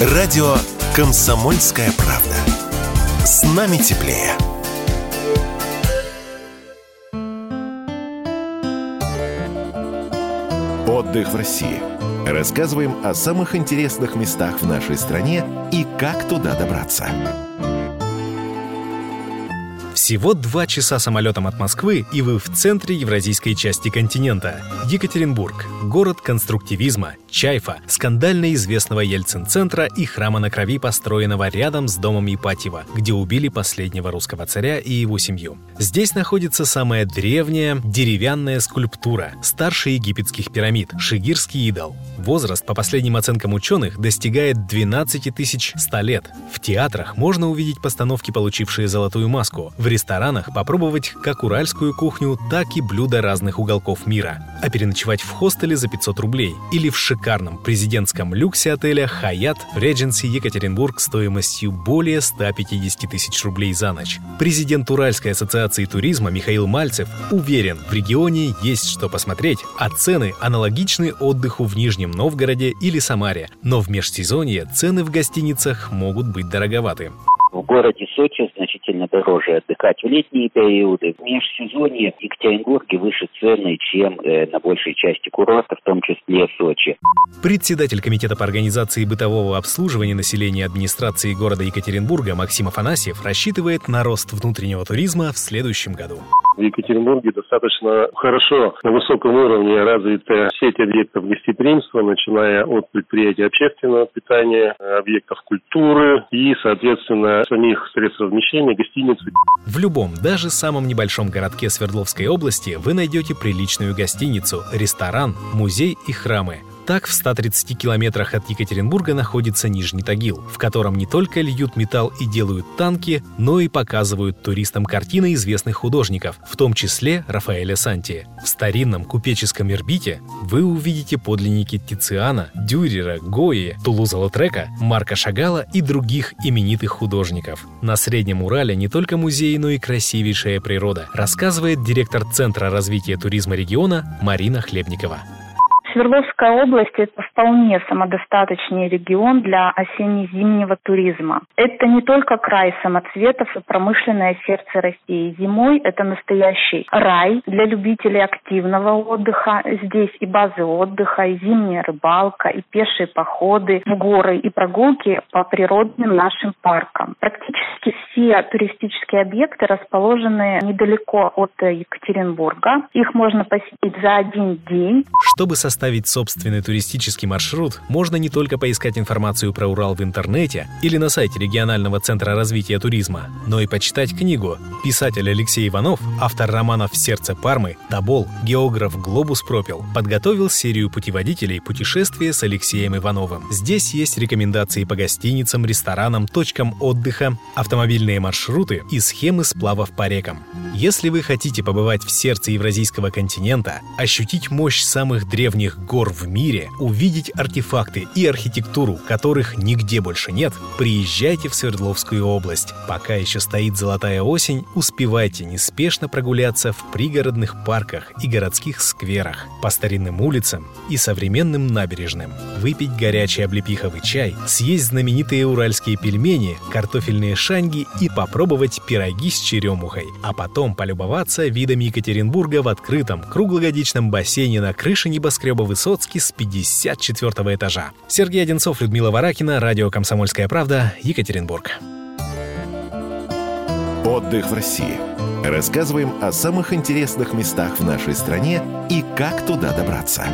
Радио «Комсомольская правда». С нами теплее. Отдых в России. Рассказываем о самых интересных местах в нашей стране и как туда добраться. Всего два часа самолетом от Москвы, и вы в центре евразийской части континента. Екатеринбург – город конструктивизма, Чайфа, скандально известного Ельцин-центра и храма на крови, построенного рядом с домом Ипатьева, где убили последнего русского царя и его семью. Здесь находится самая древняя деревянная скульптура старше египетских пирамид – Шигирский идол. Возраст, по последним оценкам ученых, достигает 12 100 лет. В театрах можно увидеть постановки, получившие золотую маску. В ресторанах попробовать как уральскую кухню, так и блюда разных уголков мира. А переночевать в хостеле за 500 рублей или в шикарном президентском люксе отеля «Хаят» в Редженси Екатеринбург стоимостью более 150 тысяч рублей за ночь. Президент Уральской ассоциации туризма Михаил Мальцев уверен, в регионе есть что посмотреть, а цены аналогичны отдыху в Нижнем Новгороде или Самаре. Но в межсезонье цены в гостиницах могут быть дороговаты. В городе Сочи значительно дороже отдыхать в летние периоды. В межсезонье в Екатеринбурге выше цены, чем э, на большей части курорта, в том числе в Сочи. Председатель Комитета по организации бытового обслуживания населения администрации города Екатеринбурга Максим Афанасьев рассчитывает на рост внутреннего туризма в следующем году. В Екатеринбурге достаточно хорошо на высоком уровне развита сеть объектов гостеприимства, начиная от предприятий общественного питания, объектов культуры и, соответственно, самих средств размещения, гостиницы. В любом, даже самом небольшом городке Свердловской области вы найдете приличную гостиницу, ресторан, музей и храмы. Так, в 130 километрах от Екатеринбурга находится Нижний Тагил, в котором не только льют металл и делают танки, но и показывают туристам картины известных художников, в том числе Рафаэля Санти. В старинном купеческом Ирбите вы увидите подлинники Тициана, Дюрера, Гои, Тулуза-Лотрека, Марка Шагала и других именитых художников. На Среднем Урале не только музеи, но и красивейшая природа, рассказывает директор Центра развития туризма региона Марина Хлебникова. Свердловская область – это вполне самодостаточный регион для осенне-зимнего туризма. Это не только край самоцветов и промышленное сердце России. Зимой это настоящий рай для любителей активного отдыха. Здесь и базы отдыха, и зимняя рыбалка, и пешие походы в горы, и прогулки по природным нашим паркам. Практически все туристические объекты расположены недалеко от Екатеринбурга. Их можно посетить за один день. Чтобы составить составить собственный туристический маршрут, можно не только поискать информацию про Урал в интернете или на сайте регионального центра развития туризма, но и почитать книгу. Писатель Алексей Иванов, автор романов «Сердце Пармы», «Тобол», географ «Глобус пропил», подготовил серию путеводителей «Путешествие с Алексеем Ивановым». Здесь есть рекомендации по гостиницам, ресторанам, точкам отдыха, автомобильные маршруты и схемы сплавов по рекам. Если вы хотите побывать в сердце евразийского континента, ощутить мощь самых древних древних гор в мире, увидеть артефакты и архитектуру, которых нигде больше нет, приезжайте в Свердловскую область. Пока еще стоит золотая осень, успевайте неспешно прогуляться в пригородных парках и городских скверах, по старинным улицам и современным набережным, выпить горячий облепиховый чай, съесть знаменитые уральские пельмени, картофельные шанги и попробовать пироги с черемухой, а потом полюбоваться видами Екатеринбурга в открытом круглогодичном бассейне на крыше небоскреба небоскреба Высоцкий с 54 этажа. Сергей Одинцов, Людмила Варакина, радио «Комсомольская правда», Екатеринбург. Отдых в России. Рассказываем о самых интересных местах в нашей стране и как туда добраться.